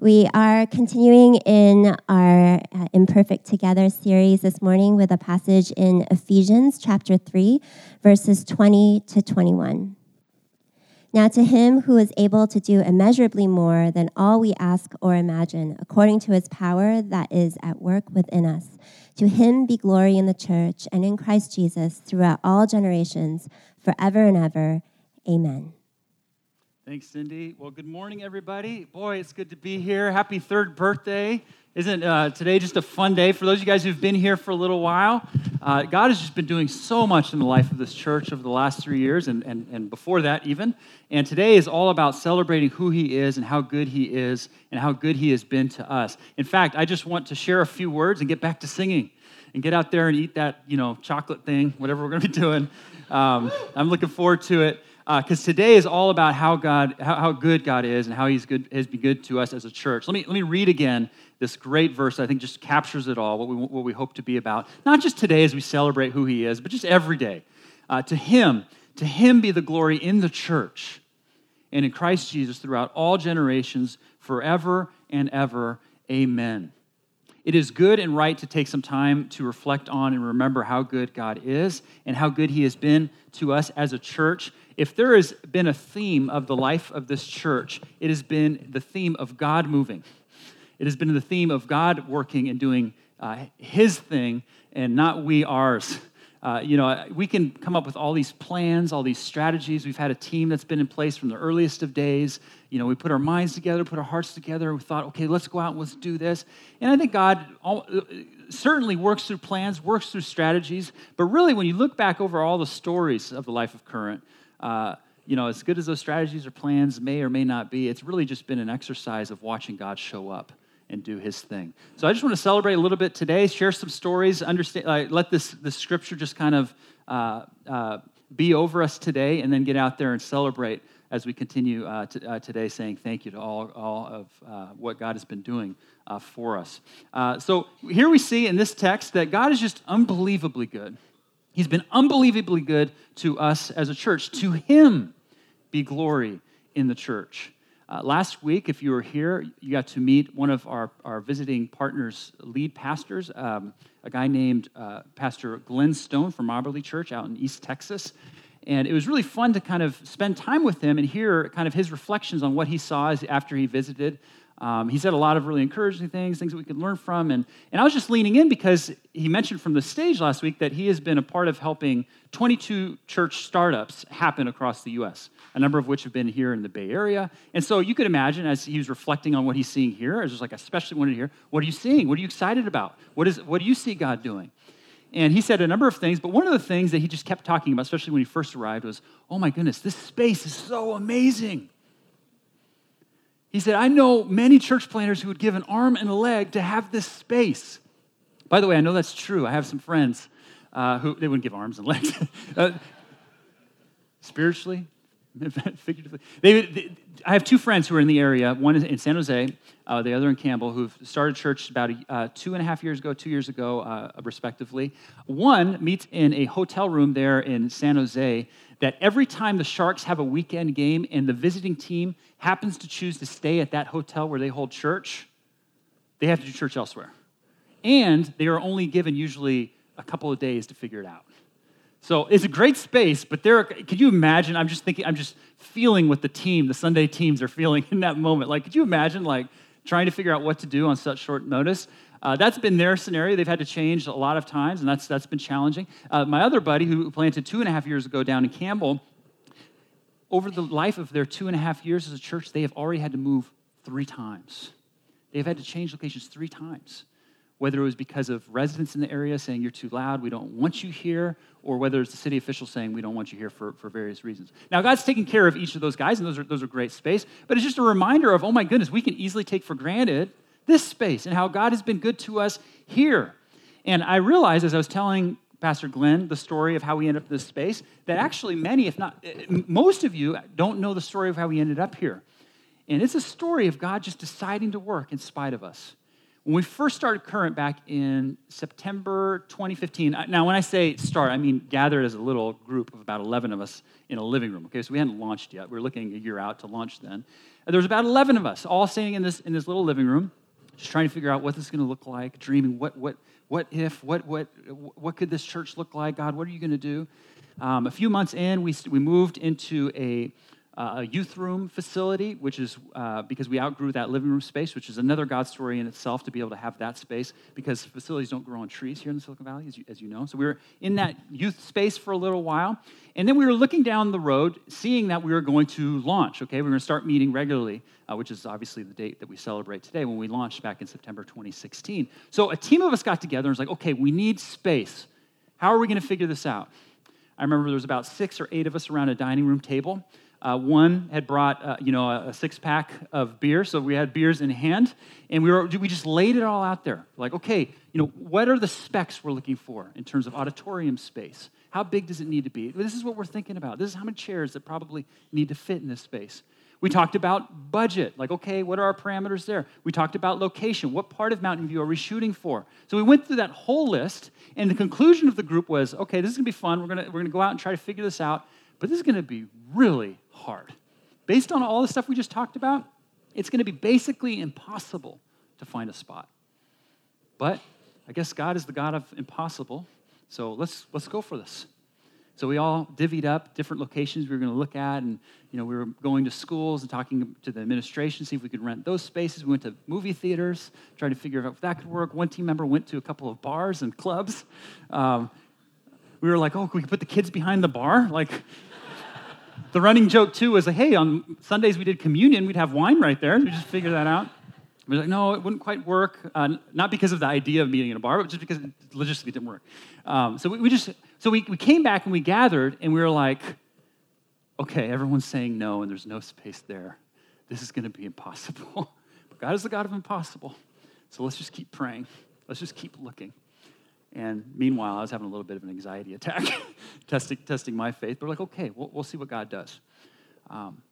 We are continuing in our uh, Imperfect Together series this morning with a passage in Ephesians chapter 3, verses 20 to 21. Now, to him who is able to do immeasurably more than all we ask or imagine, according to his power that is at work within us, to him be glory in the church and in Christ Jesus throughout all generations, forever and ever. Amen. Thanks, Cindy. Well, good morning, everybody. Boy, it's good to be here. Happy third birthday. Isn't uh, today just a fun day? For those of you guys who've been here for a little while, uh, God has just been doing so much in the life of this church over the last three years and, and, and before that, even. And today is all about celebrating who He is and how good He is and how good He has been to us. In fact, I just want to share a few words and get back to singing and get out there and eat that, you know, chocolate thing, whatever we're going to be doing. Um, I'm looking forward to it because uh, today is all about how God, how, how, good God is, and how He's good has been good to us as a church. Let me let me read again this great verse. That I think just captures it all. What we what we hope to be about, not just today as we celebrate who He is, but just every day. Uh, to Him, to Him be the glory in the church and in Christ Jesus throughout all generations, forever and ever. Amen. It is good and right to take some time to reflect on and remember how good God is and how good He has been to us as a church if there has been a theme of the life of this church, it has been the theme of God moving. It has been the theme of God working and doing uh, His thing and not we ours. Uh, you know, we can come up with all these plans, all these strategies. We've had a team that's been in place from the earliest of days. You know, we put our minds together, put our hearts together. We thought, okay, let's go out and let's do this. And I think God all, certainly works through plans, works through strategies. But really, when you look back over all the stories of the life of Current, uh, you know, as good as those strategies or plans may or may not be, it's really just been an exercise of watching God show up and do his thing. So I just want to celebrate a little bit today, share some stories, understand, uh, let this, this scripture just kind of uh, uh, be over us today, and then get out there and celebrate as we continue uh, t- uh, today saying thank you to all, all of uh, what God has been doing for us. so here we see in this text that God is just unbelievably good. He's been unbelievably good to us as a church. To him be glory in the church. Uh, last week, if you were here, you got to meet one of our, our visiting partners' lead pastors, um, a guy named uh, Pastor Glenn Stone from Mobberly Church out in East Texas. And it was really fun to kind of spend time with him and hear kind of his reflections on what he saw after he visited um, he said a lot of really encouraging things, things that we could learn from. And, and I was just leaning in because he mentioned from the stage last week that he has been a part of helping 22 church startups happen across the U.S., a number of which have been here in the Bay Area. And so you could imagine as he was reflecting on what he's seeing here, I was just like, I especially wanted to hear, what are you seeing? What are you excited about? What, is, what do you see God doing? And he said a number of things, but one of the things that he just kept talking about, especially when he first arrived, was, oh my goodness, this space is so amazing. He said, I know many church planters who would give an arm and a leg to have this space. By the way, I know that's true. I have some friends uh, who they wouldn't give arms and legs. uh, spiritually, figuratively. They, they, I have two friends who are in the area, one is in San Jose, uh, the other in Campbell, who've started church about uh, two and a half years ago, two years ago, uh, respectively. One meets in a hotel room there in San Jose that every time the Sharks have a weekend game and the visiting team happens to choose to stay at that hotel where they hold church, they have to do church elsewhere. And they are only given usually a couple of days to figure it out. So it's a great space, but there, could you imagine? I'm just thinking, I'm just feeling what the team, the Sunday teams are feeling in that moment. Like, could you imagine, like, trying to figure out what to do on such short notice? Uh, that's been their scenario. They've had to change a lot of times, and that's, that's been challenging. Uh, my other buddy, who planted two and a half years ago down in Campbell, over the life of their two and a half years as a church, they have already had to move three times. They've had to change locations three times, whether it was because of residents in the area saying, You're too loud, we don't want you here, or whether it's the city officials saying, We don't want you here for, for various reasons. Now, God's taking care of each of those guys, and those are, those are great space, but it's just a reminder of, Oh my goodness, we can easily take for granted this space and how God has been good to us here. And I realized as I was telling Pastor Glenn the story of how we ended up in this space that actually many, if not eh, most of you, don't know the story of how we ended up here. And it's a story of God just deciding to work in spite of us. When we first started Current back in September 2015, now when I say start, I mean gathered as a little group of about 11 of us in a living room. Okay, so we hadn't launched yet. We were looking a year out to launch then. And there was about 11 of us all sitting in this, in this little living room, just trying to figure out what this is going to look like, dreaming what, what, what if, what, what, what could this church look like? God, what are you going to do? Um, a few months in, we, we moved into a uh, a youth room facility, which is uh, because we outgrew that living room space, which is another God story in itself to be able to have that space because facilities don't grow on trees here in the Silicon Valley, as you, as you know. So we were in that youth space for a little while. And then we were looking down the road, seeing that we were going to launch, okay? We were going to start meeting regularly, uh, which is obviously the date that we celebrate today when we launched back in September 2016. So a team of us got together and was like, okay, we need space. How are we going to figure this out? I remember there was about six or eight of us around a dining room table. Uh, one had brought, uh, you know, a, a six pack of beer, so we had beers in hand, and we were we just laid it all out there. Like, okay, you know, what are the specs we're looking for in terms of auditorium space? How big does it need to be? This is what we're thinking about. This is how many chairs that probably need to fit in this space. We talked about budget, like, okay, what are our parameters there? We talked about location. What part of Mountain View are we shooting for? So we went through that whole list, and the conclusion of the group was, okay, this is gonna be fun. We're gonna, we're gonna go out and try to figure this out, but this is gonna be really hard. Based on all the stuff we just talked about, it's going to be basically impossible to find a spot. But I guess God is the God of impossible, so let's, let's go for this. So we all divvied up different locations we were going to look at, and you know we were going to schools and talking to the administration, to see if we could rent those spaces. We went to movie theaters, trying to figure out if that could work. One team member went to a couple of bars and clubs. Um, we were like, "Oh, can we put the kids behind the bar?" Like, the running joke, too, was like, hey, on Sundays we did communion, we'd have wine right there. We just figure that out. We were like, no, it wouldn't quite work. Uh, not because of the idea of meeting in a bar, but just because it logistically didn't work. Um, so we, we, just, so we, we came back and we gathered and we were like, okay, everyone's saying no and there's no space there. This is going to be impossible. but God is the God of impossible. So let's just keep praying. Let's just keep looking. And meanwhile, I was having a little bit of an anxiety attack, testing, testing my faith. But like, okay, we'll, we'll see what God does. Um,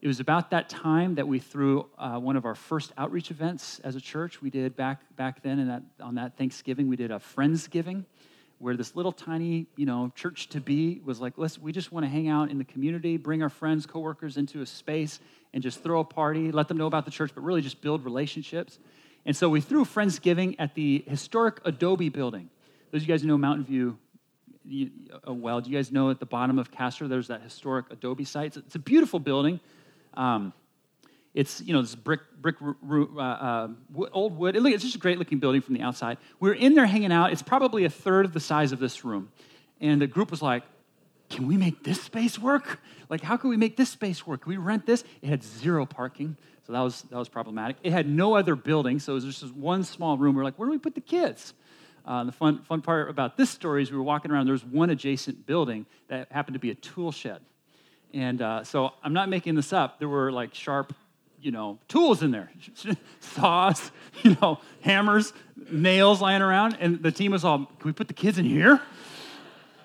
it was about that time that we threw uh, one of our first outreach events as a church. We did back back then, and that, on that Thanksgiving, we did a Friendsgiving, where this little tiny, you know, church to be was like, let's we just want to hang out in the community, bring our friends, coworkers into a space, and just throw a party, let them know about the church, but really just build relationships. And so we threw Friendsgiving at the historic Adobe building. Those of you guys who know Mountain View uh, well, do you guys know at the bottom of Castro there's that historic Adobe site? It's a beautiful building. Um, it's you know this brick brick uh, uh, old wood. It's just a great looking building from the outside. We were in there hanging out. It's probably a third of the size of this room, and the group was like, "Can we make this space work? Like, how can we make this space work? Can we rent this?" It had zero parking, so that was that was problematic. It had no other building, so it was just one small room. We we're like, "Where do we put the kids?" Uh, the fun, fun part about this story is we were walking around, there was one adjacent building that happened to be a tool shed. And uh, so I'm not making this up. There were like sharp, you know, tools in there saws, you know, hammers, nails lying around. And the team was all, can we put the kids in here?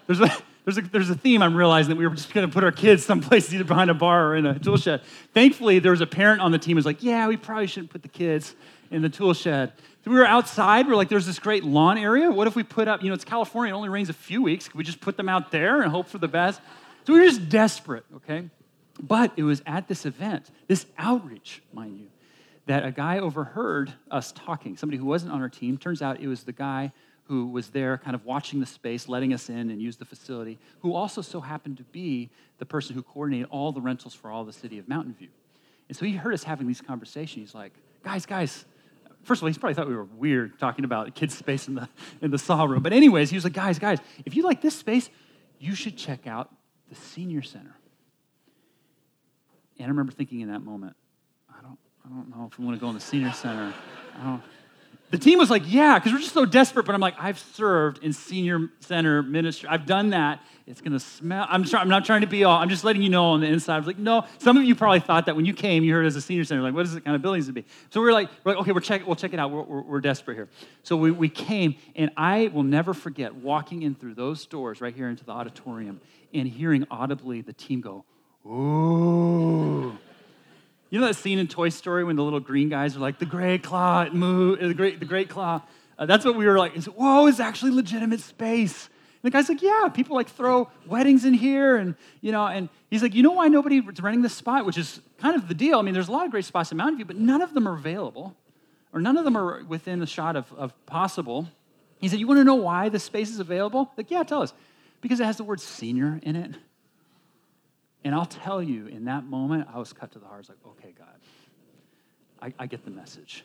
There's a, there's a, there's a theme I'm realizing that we were just going to put our kids someplace either behind a bar or in a tool shed. Thankfully, there was a parent on the team who's like, yeah, we probably shouldn't put the kids in the tool shed. So we were outside. We're like, there's this great lawn area. What if we put up, you know, it's California, it only rains a few weeks. Could we just put them out there and hope for the best? So we were just desperate, okay? But it was at this event, this outreach, mind you, that a guy overheard us talking. Somebody who wasn't on our team. Turns out it was the guy who was there kind of watching the space, letting us in and use the facility, who also so happened to be the person who coordinated all the rentals for all the city of Mountain View. And so he heard us having these conversations. He's like, guys, guys, first of all, he probably thought we were weird talking about kids' space in the, in the saw room. But, anyways, he was like, guys, guys, if you like this space, you should check out the senior center. And I remember thinking in that moment, I don't, I don't know if I want to go in the senior center. I don't, the team was like, yeah, because we're just so desperate. But I'm like, I've served in senior center ministry. I've done that. It's going to smell. I'm, try, I'm not trying to be all, I'm just letting you know on the inside. I was like, no. Some of you probably thought that when you came, you heard as a senior center. Like, what is it kind of buildings to be? So we are like, we're like, okay, we're check, we'll check it out. We're, we're, we're desperate here. So we, we came, and I will never forget walking in through those doors right here into the auditorium and hearing audibly the team go, ooh. You know that scene in Toy Story when the little green guys are like, the great claw, moo, the great, the great claw. Uh, that's what we were like, whoa, it's actually legitimate space. And the guy's like, yeah, people like throw weddings in here. And, you know, and he's like, you know why nobody's renting this spot? Which is kind of the deal. I mean, there's a lot of great spots in Mountain View, but none of them are available or none of them are within the shot of, of possible. He said, you want to know why the space is available? Like, yeah, tell us. Because it has the word senior in it. And I'll tell you, in that moment, I was cut to the heart. I was like, okay, God, I, I get the message.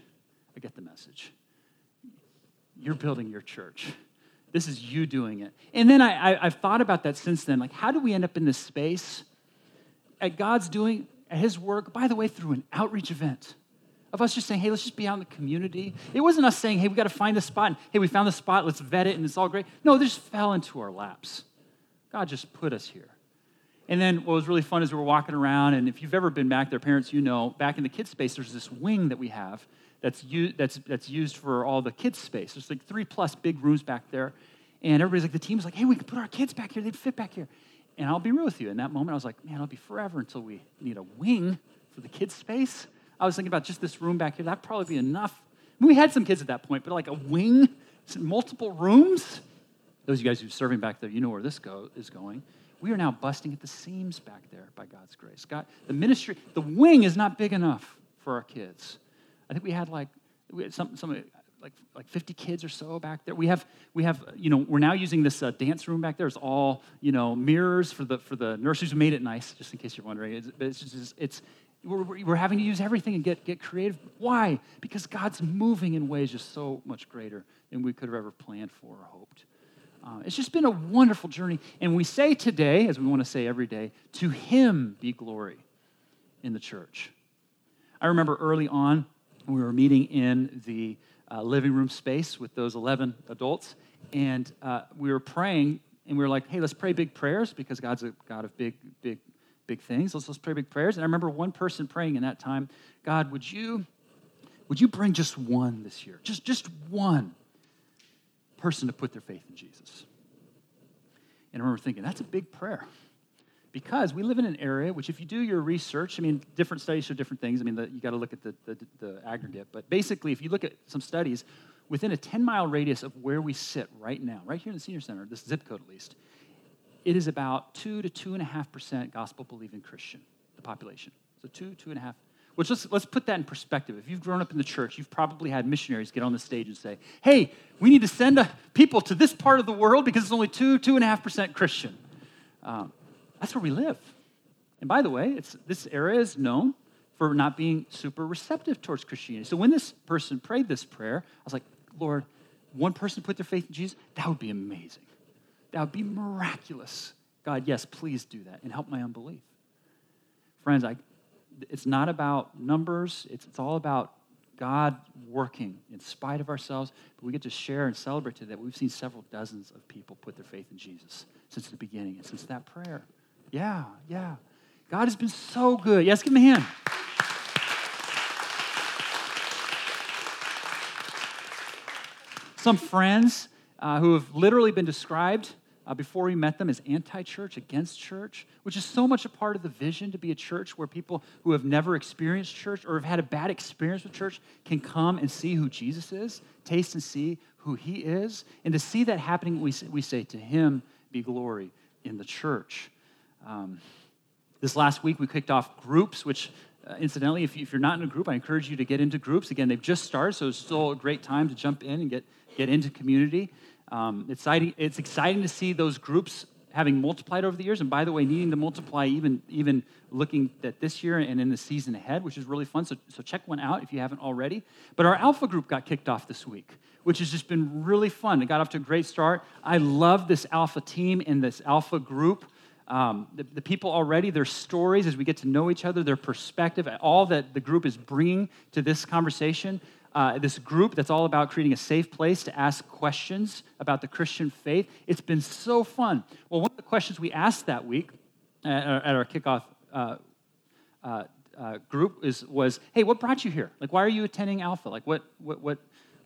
I get the message. You're building your church. This is you doing it. And then I, I, have thought about that since then. Like, how do we end up in this space at God's doing at His work, by the way, through an outreach event? Of us just saying, hey, let's just be out in the community. It wasn't us saying, hey, we got to find a spot. And, hey, we found the spot, let's vet it, and it's all great. No, this fell into our laps. God just put us here. And then what was really fun is we were walking around, and if you've ever been back there, parents, you know, back in the kids' space, there's this wing that we have that's, u- that's, that's used for all the kids' space. There's like three plus big rooms back there. And everybody's like, the team's like, hey, we can put our kids back here. They'd fit back here. And I'll be real with you. In that moment, I was like, man, it'll be forever until we need a wing for the kids' space. I was thinking about just this room back here. That'd probably be enough. I mean, we had some kids at that point, but like a wing, multiple rooms. Those of you guys who are serving back there, you know where this go, is going we are now busting at the seams back there by God's grace. God, the ministry, the wing is not big enough for our kids. I think we had like we had some, some like like 50 kids or so back there. We have we have you know we're now using this uh, dance room back there. It's all you know mirrors for the for the nurses who made it nice. Just in case you're wondering, it's it's, just, it's we're, we're having to use everything and get get creative. Why? Because God's moving in ways just so much greater than we could have ever planned for or hoped. Uh, it's just been a wonderful journey. And we say today, as we want to say every day, to Him be glory in the church. I remember early on, we were meeting in the uh, living room space with those 11 adults, and uh, we were praying, and we were like, hey, let's pray big prayers because God's a God of big, big, big things. Let's, let's pray big prayers. And I remember one person praying in that time, God, would you, would you bring just one this year? Just, just one person to put their faith in Jesus. And I remember thinking, that's a big prayer. Because we live in an area which, if you do your research, I mean, different studies show different things. I mean, the, you got to look at the, the, the aggregate. But basically, if you look at some studies, within a 10 mile radius of where we sit right now, right here in the senior center, this zip code at least, it is about 2 to 2.5% gospel believing Christian, the population. So 2, 2.5 which let's, let's put that in perspective. If you've grown up in the church, you've probably had missionaries get on the stage and say, hey, we need to send a, people to this part of the world because it's only 2, 2.5% Christian. Um, that's where we live. And by the way, it's, this area is known for not being super receptive towards Christianity. So when this person prayed this prayer, I was like, Lord, one person put their faith in Jesus, that would be amazing. That would be miraculous. God, yes, please do that and help my unbelief. Friends, I, it's not about numbers, it's, it's all about God working in spite of ourselves. But we get to share and celebrate today that we've seen several dozens of people put their faith in Jesus since the beginning and since that prayer. Yeah, yeah. God has been so good. Yes, give him a hand. Some friends uh, who have literally been described uh, before we met them as anti church, against church, which is so much a part of the vision to be a church where people who have never experienced church or have had a bad experience with church can come and see who Jesus is, taste and see who he is. And to see that happening, we, we say, To him be glory in the church. Um, this last week, we kicked off groups, which uh, incidentally, if, you, if you're not in a group, I encourage you to get into groups. Again, they've just started, so it's still a great time to jump in and get, get into community. Um, it's, exciting, it's exciting to see those groups having multiplied over the years. And by the way, needing to multiply even, even looking at this year and in the season ahead, which is really fun. So, so check one out if you haven't already. But our Alpha group got kicked off this week, which has just been really fun. It got off to a great start. I love this Alpha team and this Alpha group. Um, the, the, people already, their stories as we get to know each other, their perspective, all that the group is bringing to this conversation uh, this group that's all about creating a safe place to ask questions about the Christian faith. It's been so fun. Well, one of the questions we asked that week at our, at our kickoff uh, uh, uh, group is, was, hey, what brought you here? Like, why are you attending Alpha? Like, what, what, what,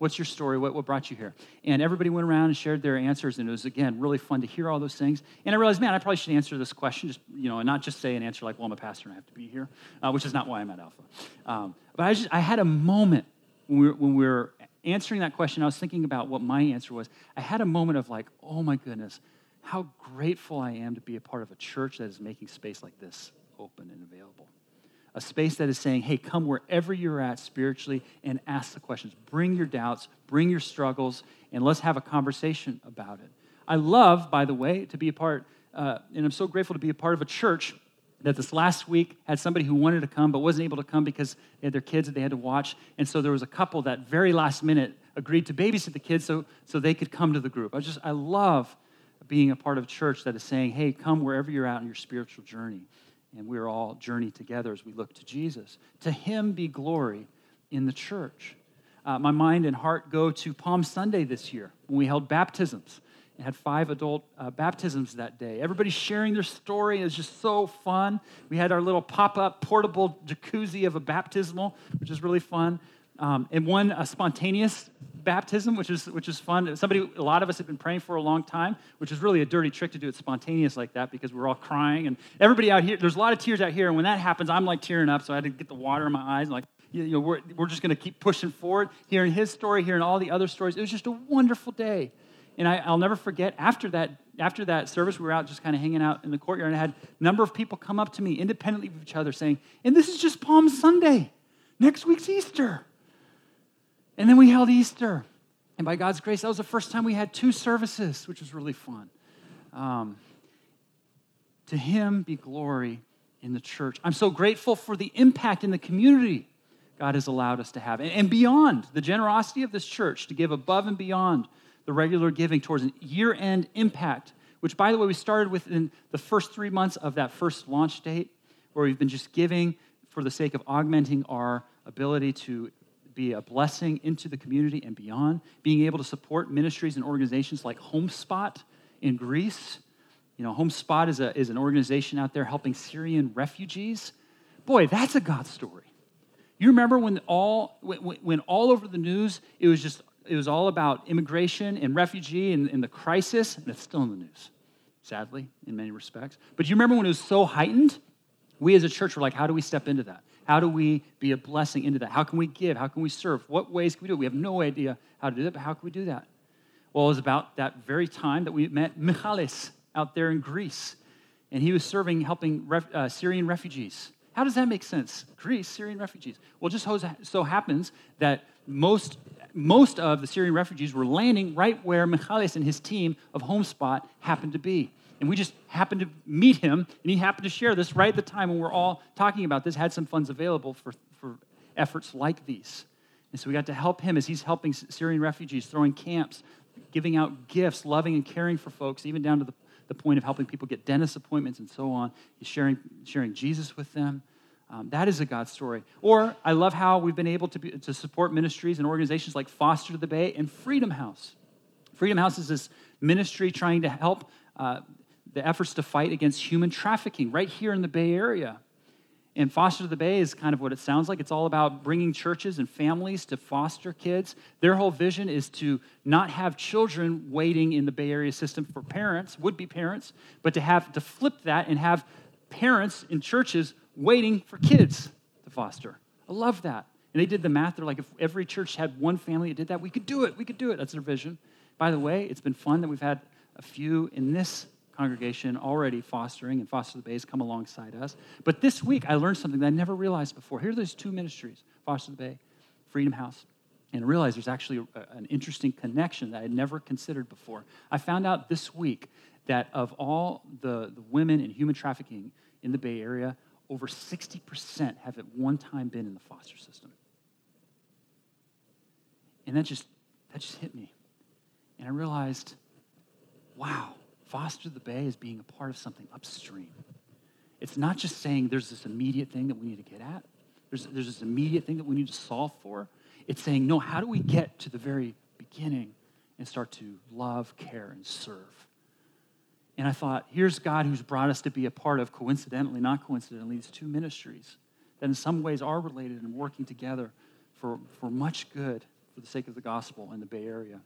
What's your story? What, what brought you here? And everybody went around and shared their answers, and it was, again, really fun to hear all those things. And I realized, man, I probably should answer this question, just, you know, and not just say an answer like, well, I'm a pastor and I have to be here, uh, which is not why I'm at Alpha. Um, but I, just, I had a moment when we, were, when we were answering that question, I was thinking about what my answer was. I had a moment of like, oh my goodness, how grateful I am to be a part of a church that is making space like this open and available a space that is saying, hey, come wherever you're at spiritually and ask the questions. Bring your doubts, bring your struggles, and let's have a conversation about it. I love, by the way, to be a part, uh, and I'm so grateful to be a part of a church that this last week had somebody who wanted to come but wasn't able to come because they had their kids that they had to watch. And so there was a couple that very last minute agreed to babysit the kids so, so they could come to the group. I just, I love being a part of a church that is saying, hey, come wherever you're at in your spiritual journey and we're all journey together as we look to Jesus. To him be glory in the church. Uh, my mind and heart go to Palm Sunday this year when we held baptisms had five adult uh, baptisms that day. Everybody sharing their story. It was just so fun. We had our little pop up portable jacuzzi of a baptismal, which is really fun. Um, and one a spontaneous baptism, which is which is fun. Somebody, a lot of us have been praying for a long time, which is really a dirty trick to do it spontaneous like that because we're all crying and everybody out here. There's a lot of tears out here, and when that happens, I'm like tearing up. So I had to get the water in my eyes. like, you know, we're we're just going to keep pushing forward. Hearing his story, hearing all the other stories, it was just a wonderful day. And I, I'll never forget after that after that service, we were out just kind of hanging out in the courtyard, and I had a number of people come up to me independently of each other saying, "And this is just Palm Sunday. Next week's Easter." And then we held Easter. And by God's grace, that was the first time we had two services, which was really fun. Um, to Him be glory in the church. I'm so grateful for the impact in the community God has allowed us to have, and beyond the generosity of this church to give above and beyond the regular giving towards an year end impact, which, by the way, we started within the first three months of that first launch date, where we've been just giving for the sake of augmenting our ability to be a blessing into the community and beyond, being able to support ministries and organizations like HomeSpot in Greece. You know, HomeSpot is, a, is an organization out there helping Syrian refugees. Boy, that's a God story. You remember when all, when, when all over the news, it was just, it was all about immigration and refugee and, and the crisis, and it's still in the news, sadly, in many respects. But do you remember when it was so heightened? We as a church were like, how do we step into that? How do we be a blessing into that? How can we give? How can we serve? What ways can we do it? We have no idea how to do that, but how can we do that? Well, it was about that very time that we met Michalis out there in Greece, and he was serving, helping ref, uh, Syrian refugees. How does that make sense? Greece, Syrian refugees. Well, just so happens that most, most of the Syrian refugees were landing right where Michalis and his team of HomeSpot happened to be. And we just happened to meet him, and he happened to share this right at the time when we're all talking about this, had some funds available for, for efforts like these. And so we got to help him as he's helping Syrian refugees, throwing camps, giving out gifts, loving and caring for folks, even down to the, the point of helping people get dentist appointments and so on. He's sharing, sharing Jesus with them. Um, that is a God story. Or I love how we've been able to, be, to support ministries and organizations like Foster the Bay and Freedom House. Freedom House is this ministry trying to help uh, the efforts to fight against human trafficking right here in the Bay Area. And Foster the Bay is kind of what it sounds like. It's all about bringing churches and families to foster kids. Their whole vision is to not have children waiting in the Bay Area system for parents, would be parents, but to have to flip that and have parents in churches waiting for kids to foster. I love that. And they did the math. They're like, if every church had one family that did that, we could do it. We could do it. That's their vision. By the way, it's been fun that we've had a few in this congregation already fostering, and Foster the Bay's come alongside us. But this week, I learned something that I never realized before. Here are those two ministries Foster the Bay, Freedom House. And I realized there's actually a, an interesting connection that I had never considered before. I found out this week that of all the, the women in human trafficking in the Bay Area, over 60% have at one time been in the foster system. And that just, that just hit me. And I realized, wow, Foster the Bay is being a part of something upstream. It's not just saying there's this immediate thing that we need to get at, there's, there's this immediate thing that we need to solve for. It's saying, no, how do we get to the very beginning and start to love, care, and serve? And I thought, here's God who's brought us to be a part of, coincidentally, not coincidentally, these two ministries that in some ways are related and working together for, for much good for the sake of the gospel in the Bay Area.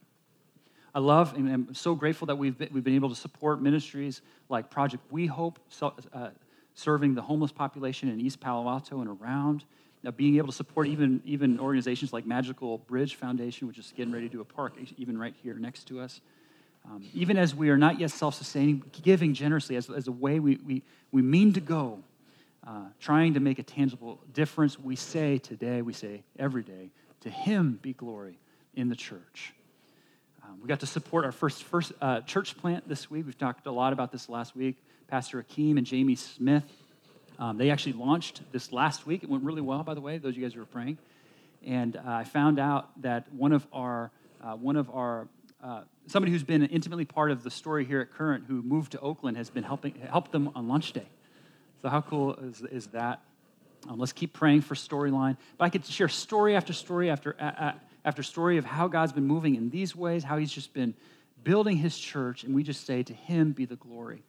I love and I'm so grateful that we've been, we've been able to support ministries like Project We Hope, so, uh, serving the homeless population in East Palo Alto and around. Now, being able to support even, even organizations like Magical Bridge Foundation, which is getting ready to do a park, even right here next to us. Um, even as we are not yet self sustaining, giving generously as, as a way we, we, we mean to go, uh, trying to make a tangible difference, we say today, we say every day, to Him be glory in the church. Um, we got to support our first, first uh, church plant this week. We've talked a lot about this last week. Pastor Akeem and Jamie Smith um, they actually launched this last week. It went really well, by the way, those of you guys who were praying. And uh, I found out that one of our, uh, one of our, uh, somebody who's been intimately part of the story here at Current, who moved to Oakland, has been helping helped them on lunch day. So how cool is, is that? Um, let's keep praying for storyline. But I could share story after story after after story of how God's been moving in these ways, how He's just been building His church, and we just say, "To Him be the glory."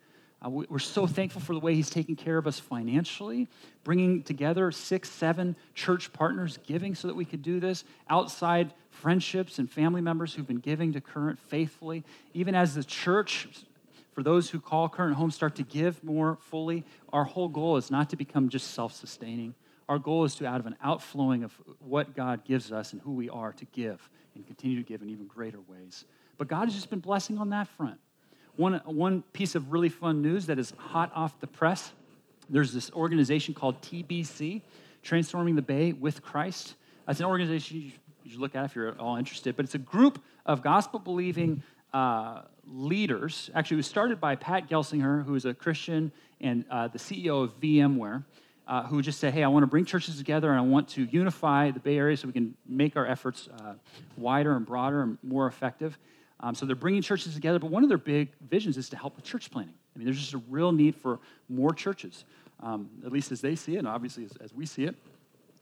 Uh, we're so thankful for the way he's taking care of us financially, bringing together six, seven church partners giving so that we could do this, outside friendships and family members who've been giving to Current faithfully. Even as the church, for those who call Current home, start to give more fully, our whole goal is not to become just self sustaining. Our goal is to, out of an outflowing of what God gives us and who we are, to give and continue to give in even greater ways. But God has just been blessing on that front. One, one piece of really fun news that is hot off the press there's this organization called TBC, Transforming the Bay with Christ. That's an organization you should look at if you're at all interested, but it's a group of gospel believing uh, leaders. Actually, it was started by Pat Gelsinger, who is a Christian and uh, the CEO of VMware. Uh, who just said, Hey, I want to bring churches together and I want to unify the Bay Area so we can make our efforts uh, wider and broader and more effective. Um, so they're bringing churches together, but one of their big visions is to help with church planting. I mean, there's just a real need for more churches, um, at least as they see it, and obviously as, as we see it.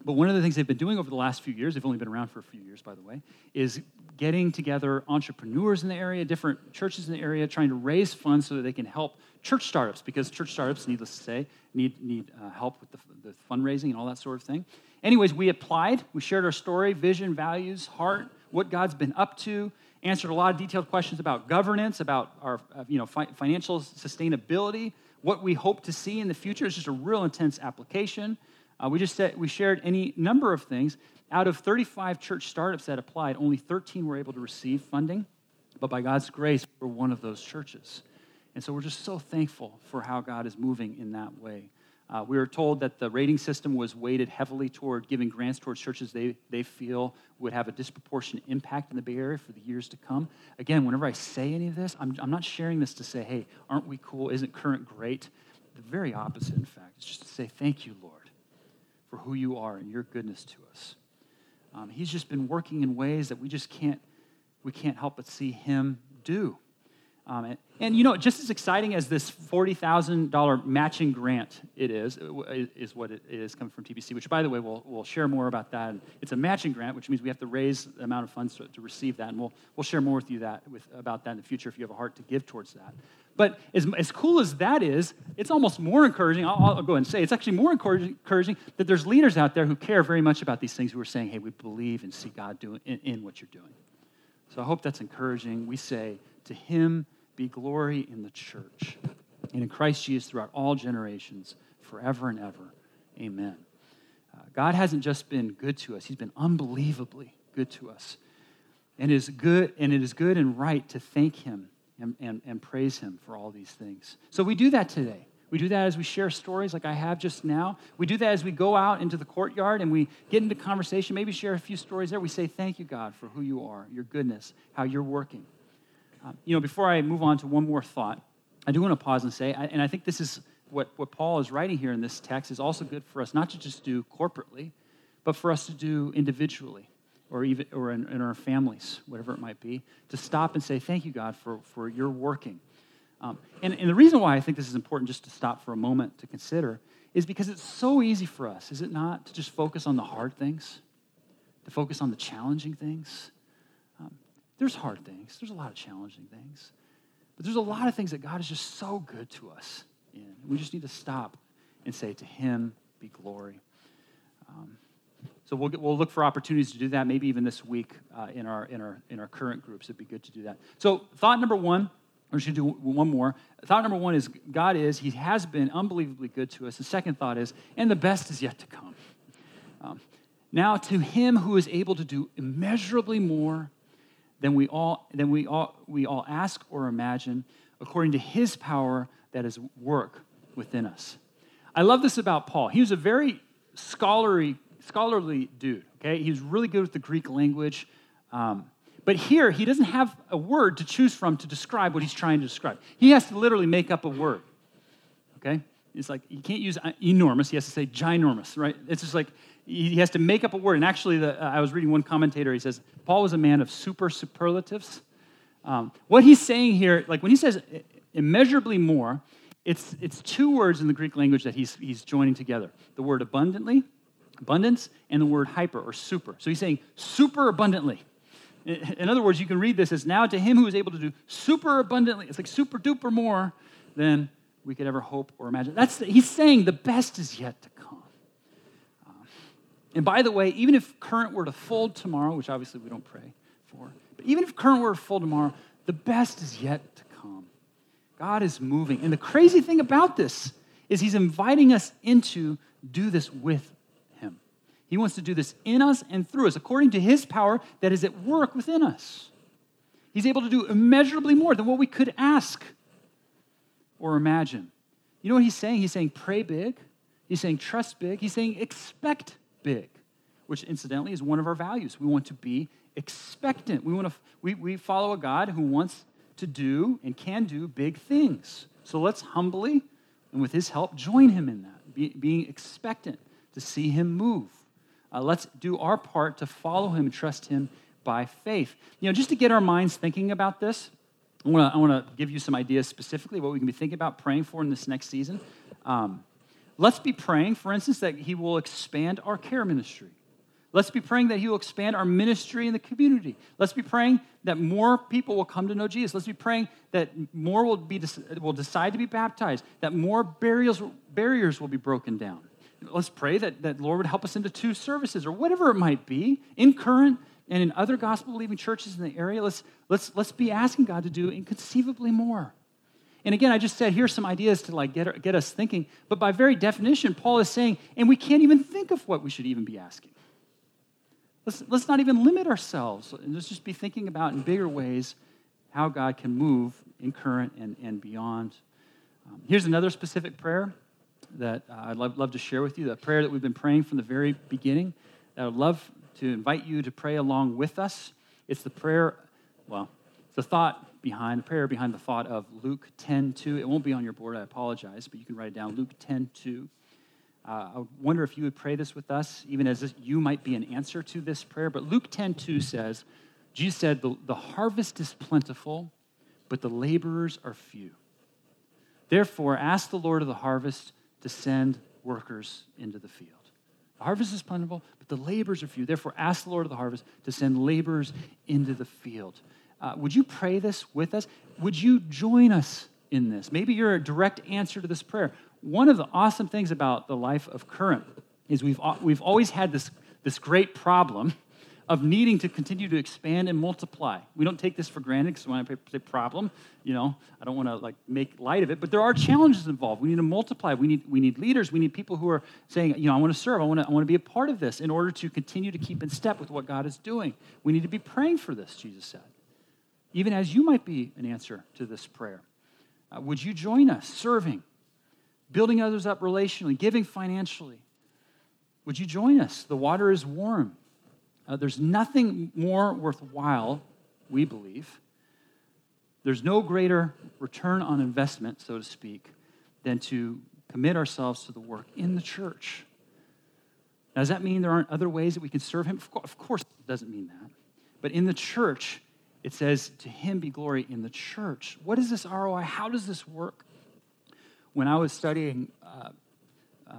But one of the things they've been doing over the last few years, they've only been around for a few years, by the way, is getting together entrepreneurs in the area, different churches in the area, trying to raise funds so that they can help church startups, because church startups, needless to say, need, need uh, help with the, the fundraising and all that sort of thing. Anyways, we applied, we shared our story, vision, values, heart, what God's been up to, answered a lot of detailed questions about governance, about our uh, you know, fi- financial sustainability, what we hope to see in the future. It's just a real intense application. Uh, we just said, we shared any number of things. Out of 35 church startups that applied, only 13 were able to receive funding, but by God's grace, we're one of those churches. And so we're just so thankful for how God is moving in that way. Uh, we were told that the rating system was weighted heavily toward giving grants towards churches they, they feel would have a disproportionate impact in the Bay Area for the years to come. Again, whenever I say any of this, I'm, I'm not sharing this to say, hey, aren't we cool? Isn't current great? The very opposite, in fact. It's just to say, thank you, Lord, for who you are and your goodness to us. Um, he's just been working in ways that we just can't, we can't help but see him do. Um, and, and, you know, just as exciting as this $40,000 matching grant it is, is what it is coming from TBC, which, by the way, we'll, we'll share more about that. It's a matching grant, which means we have to raise the amount of funds to, to receive that. And we'll, we'll share more with you that, with, about that in the future if you have a heart to give towards that. But as, as cool as that is, it's almost more encouraging. I'll, I'll go and say it's actually more encouraging, encouraging, that there's leaders out there who care very much about these things who are saying, hey, we believe and see God doing in, in what you're doing. So I hope that's encouraging. We say, to him be glory in the church and in Christ Jesus throughout all generations, forever and ever. Amen. Uh, God hasn't just been good to us, He's been unbelievably good to us. And it is good, and it is good and right to thank Him and, and, and praise Him for all these things. So we do that today. We do that as we share stories like I have just now. We do that as we go out into the courtyard and we get into conversation, maybe share a few stories there. We say, Thank you, God, for who you are, your goodness, how you're working. Um, you know, before I move on to one more thought, I do want to pause and say, and I think this is what, what Paul is writing here in this text is also good for us, not to just do corporately, but for us to do individually or even or in, in our families, whatever it might be, to stop and say, Thank you, God, for, for your working. Um, and, and the reason why I think this is important just to stop for a moment to consider is because it's so easy for us, is it not, to just focus on the hard things, to focus on the challenging things, there's hard things, there's a lot of challenging things. But there's a lot of things that God is just so good to us in. We just need to stop and say, To Him be glory. Um, so we'll, get, we'll look for opportunities to do that, maybe even this week uh, in, our, in, our, in our current groups. It'd be good to do that. So, thought number one, or should do one more. Thought number one is God is, He has been unbelievably good to us. The second thought is, and the best is yet to come. Um, now, to Him who is able to do immeasurably more than we all, than we all, we all ask or imagine, according to His power that is work within us. I love this about Paul. He was a very scholarly scholarly dude, okay? He was really good with the Greek language. Um, but here, he doesn't have a word to choose from to describe what he's trying to describe. He has to literally make up a word, okay? It's like, he can't use enormous, he has to say ginormous, right? It's just like, he has to make up a word. And actually, the, uh, I was reading one commentator, he says, Paul was a man of super superlatives. Um, what he's saying here, like when he says immeasurably more, it's, it's two words in the Greek language that he's, he's joining together the word abundantly abundance and the word hyper or super. So he's saying super abundantly. In other words, you can read this as now to him who is able to do super abundantly. It's like super duper more than we could ever hope or imagine. That's the, he's saying the best is yet to come. And by the way, even if current were to fold tomorrow, which obviously we don't pray for, but even if current were to fold tomorrow, the best is yet to come. God is moving. And the crazy thing about this is he's inviting us into do this with him. he wants to do this in us and through us, according to his power that is at work within us. He's able to do immeasurably more than what we could ask or imagine. You know what he's saying? He's saying, pray big. He's saying, trust big. He's saying, expect big, which incidentally is one of our values. We want to be expectant. We, want to, we, we follow a God who wants to do and can do big things. So let's humbly and with his help join him in that, be, being expectant to see him move. Uh, let's do our part to follow him and trust him by faith. You know, just to get our minds thinking about this, I want to I wanna give you some ideas specifically what we can be thinking about praying for in this next season. Um, let's be praying, for instance, that he will expand our care ministry. Let's be praying that He will expand our ministry in the community. Let's be praying that more people will come to know Jesus. Let's be praying that more will, be, will decide to be baptized, that more barriers, barriers will be broken down let's pray that, that Lord would help us into two services or whatever it might be in current and in other gospel believing churches in the area. Let's, let's, let's be asking God to do inconceivably more. And again, I just said here's some ideas to like get, get us thinking, but by very definition, Paul is saying, and we can't even think of what we should even be asking. Let's, let's not even limit ourselves. And let's just be thinking about in bigger ways how God can move in current and, and beyond. Um, here's another specific prayer that uh, I'd love, love to share with you, the prayer that we've been praying from the very beginning. I would love to invite you to pray along with us. It's the prayer, well, it's the thought behind, the prayer behind the thought of Luke 10 2. It won't be on your board, I apologize, but you can write it down. Luke 10 2. Uh, I wonder if you would pray this with us, even as this, you might be an answer to this prayer. But Luke 10 2 says, Jesus said, the, the harvest is plentiful, but the laborers are few. Therefore, ask the Lord of the harvest to send workers into the field. The harvest is plentiful, but the laborers are few. Therefore, ask the Lord of the harvest to send laborers into the field. Uh, would you pray this with us? Would you join us in this? Maybe you're a direct answer to this prayer. One of the awesome things about the life of Current is we've, we've always had this, this great problem of needing to continue to expand and multiply. We don't take this for granted because when I say problem, you know, I don't want to like make light of it, but there are challenges involved. We need to multiply. We need, we need leaders. We need people who are saying, you know, I want to serve. I want to, I want to be a part of this in order to continue to keep in step with what God is doing. We need to be praying for this, Jesus said. Even as you might be an answer to this prayer. Uh, would you join us serving, building others up relationally, giving financially? Would you join us? The water is warm. Uh, there's nothing more worthwhile, we believe. There's no greater return on investment, so to speak, than to commit ourselves to the work in the church. Now, does that mean there aren't other ways that we can serve Him? Of course, it doesn't mean that. But in the church, it says, To Him be glory in the church. What is this ROI? How does this work? When I was studying uh, uh,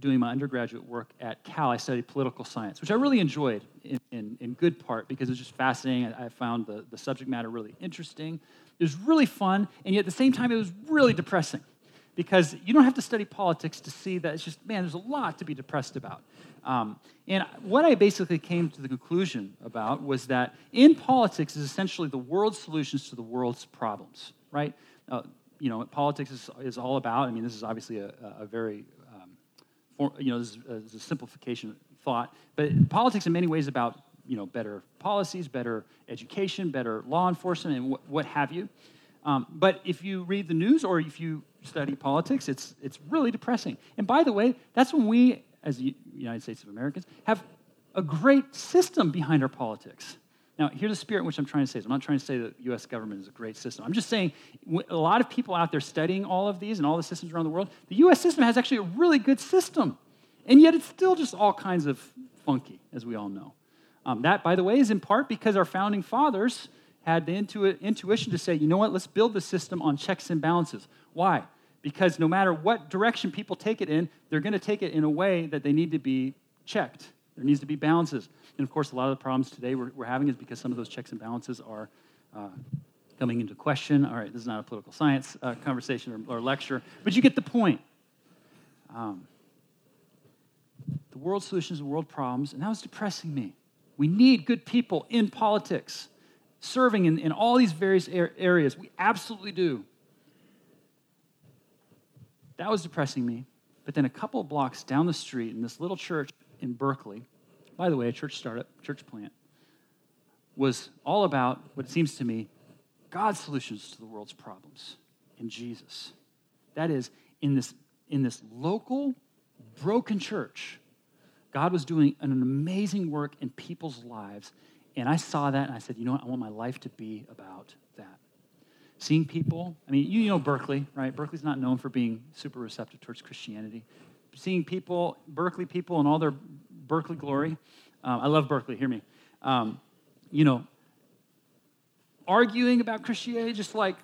doing my undergraduate work at Cal, I studied political science, which I really enjoyed in, in, in good part because it was just fascinating. I, found the, the subject matter really interesting. It was really fun, and yet at the same time, it was really depressing because you don't have to study politics to see that it's just, man, there's a lot to be depressed about. Um, and what I basically came to the conclusion about was that in politics is essentially the world's solutions to the world's problems, right? Uh, you know, politics is, is all about, I mean, this is obviously a, a very, um, for, you know, this is, a, this is a simplification thought, but politics in many ways about, you know, better policies, better education, better law enforcement, and wh- what have you. Um, but if you read the news or if you study politics, it's, it's really depressing. And by the way, that's when we, as the United States of Americans, have a great system behind our politics. Now, here's the spirit in which I'm trying to say. I'm not trying to say that the U.S. government is a great system. I'm just saying a lot of people out there studying all of these and all the systems around the world, the U.S. system has actually a really good system. And yet it's still just all kinds of funky, as we all know. Um, that, by the way, is in part because our founding fathers had the intu- intuition to say, you know what, let's build the system on checks and balances. Why? Because no matter what direction people take it in, they're going to take it in a way that they need to be checked. There needs to be balances. And of course, a lot of the problems today we're, we're having is because some of those checks and balances are uh, coming into question. All right, this is not a political science uh, conversation or, or, lecture, but you get the point. Um, the world solutions to world problems, and that was depressing me. We need good people in politics serving in, in all these various areas. We absolutely do. That was depressing me. But then a couple blocks down the street in this little church in Berkeley, by the way, a church startup, church plant, was all about what it seems to me God's solutions to the world's problems in Jesus. That is, in this, in this local, broken church, God was doing an amazing work in people's lives and I saw that and I said, you know what? I want my life to be about that. Seeing people, I mean, you know Berkeley, right? Berkeley's not known for being super receptive towards Christianity. Seeing people, Berkeley people, and all their Berkeley glory. Um, I love Berkeley, hear me. Um, you know, arguing about Christianity, just like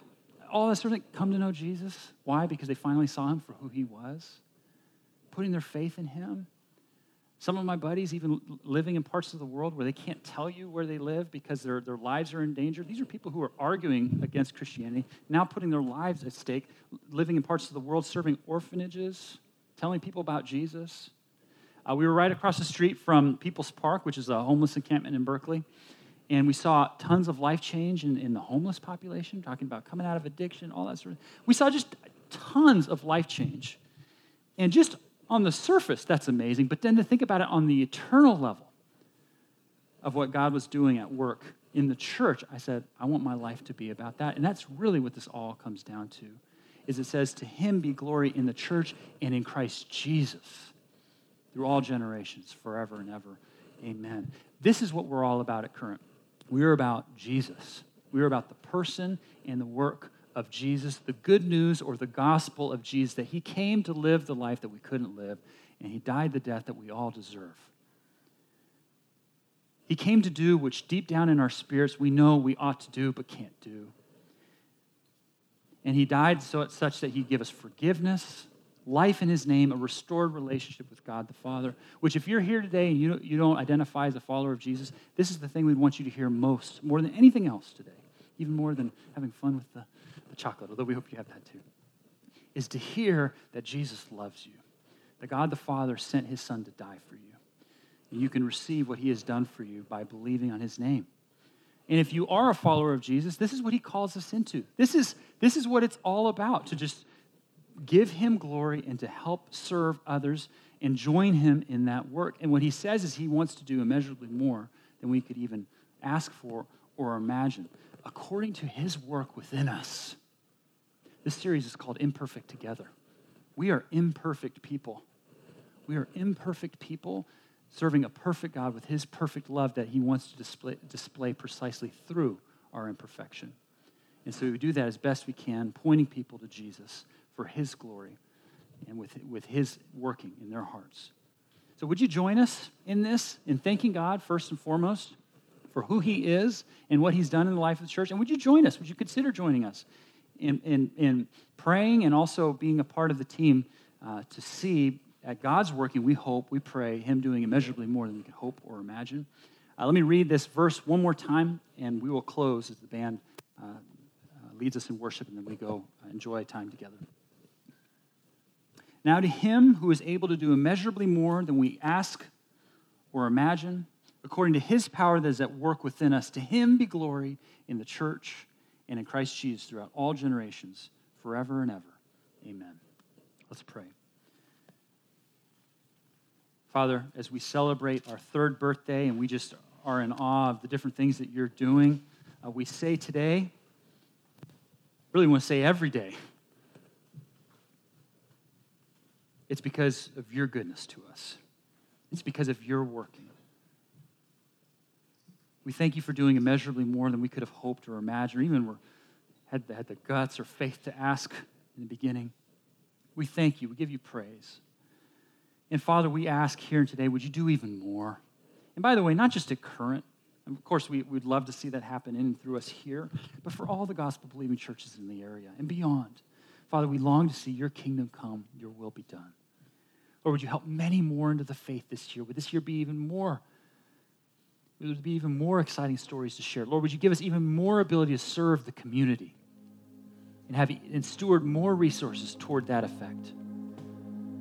all that sort of thing, come to know Jesus. Why? Because they finally saw him for who he was, putting their faith in him. Some of my buddies, even living in parts of the world where they can't tell you where they live because their, their lives are in danger. These are people who are arguing against Christianity, now putting their lives at stake, living in parts of the world, serving orphanages, telling people about Jesus. Uh, we were right across the street from People's Park, which is a homeless encampment in Berkeley. And we saw tons of life change in, in the homeless population, talking about coming out of addiction, all that sort of We saw just tons of life change. And just on the surface, that's amazing, but then to think about it on the eternal level of what God was doing at work in the church, I said, I want my life to be about that. And that's really what this all comes down to. Is it says, To him be glory in the church and in Christ Jesus through all generations, forever and ever. Amen. This is what we're all about at Current. We're about Jesus. We're about the person and the work of Jesus, the good news or the gospel of Jesus, that he came to live the life that we couldn't live, and he died the death that we all deserve. He came to do which deep down in our spirits we know we ought to do but can't do. And he died so it's such that he'd give us forgiveness, life in his name, a restored relationship with God the Father. Which, if you're here today and you don't, you don't identify as a follower of Jesus, this is the thing we'd want you to hear most, more than anything else today, even more than having fun with the the chocolate, although we hope you have that too, is to hear that Jesus loves you, that God the Father sent his Son to die for you. And you can receive what he has done for you by believing on his name. And if you are a follower of Jesus, this is what he calls us into. This is, this is what it's all about to just give him glory and to help serve others and join him in that work. And what he says is he wants to do immeasurably more than we could even ask for or imagine according to his work within us. This series is called Imperfect Together. We are imperfect people. We are imperfect people serving a perfect God with his perfect love that he wants to display, display precisely through our imperfection. And so we do that as best we can, pointing people to Jesus for his glory and with, with his working in their hearts. So, would you join us in this, in thanking God first and foremost? For who he is and what he's done in the life of the church. And would you join us? Would you consider joining us in, in, in praying and also being a part of the team uh, to see at God's working, we hope, we pray, him doing immeasurably more than we can hope or imagine. Uh, let me read this verse one more time, and we will close as the band uh, uh leads us in worship, and then we go uh, enjoy time together. Now, to him who is able to do immeasurably more than we ask or imagine, according to his power that is at work within us, to him be glory in the church and in Christ Jesus throughout all generations, forever and ever. Amen. Let's pray. Father, as we celebrate our third birthday and we just are in awe of the different things that you're doing, uh, we say today, really want to say every day, it's because of your goodness to us. It's because of your working. We thank you for doing immeasurably more than we could have hoped or imagined, or even were, had, had the guts or faith to ask in the beginning. We thank you. We give you praise. And Father, we ask here and today, would you do even more? And by the way, not just at current, of course, we, would love to see that happen in and through us here, but for all the gospel believing churches in the area and beyond. Father, we long to see your kingdom come, your will be done. Or would you help many more into the faith this year? Would this year be even more? There would be even more exciting stories to share? Lord, would you give us even more ability to serve the community and have and steward more resources toward that effect?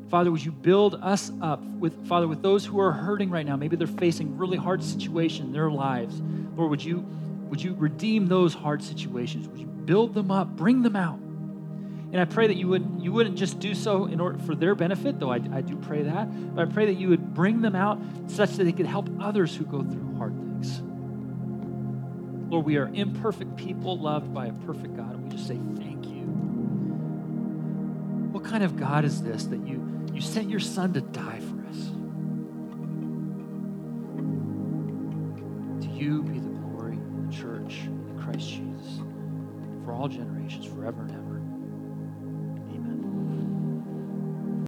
Father, would you build us up with, Father, with those who are hurting right now? Maybe they're facing really hard situation in their lives. Lord, would you, would you redeem those hard situations? Would you build them up, bring them out? And I pray that you, would, you wouldn't just do so in order for their benefit, though I, I do pray that, but I pray that you would bring them out such that they could help others who go through hard things. Lord, we are imperfect people loved by a perfect God, and we just say thank you. What kind of God is this that you you sent your son to die for us. To you be the glory the church in Christ Jesus for all generations, forever and ever.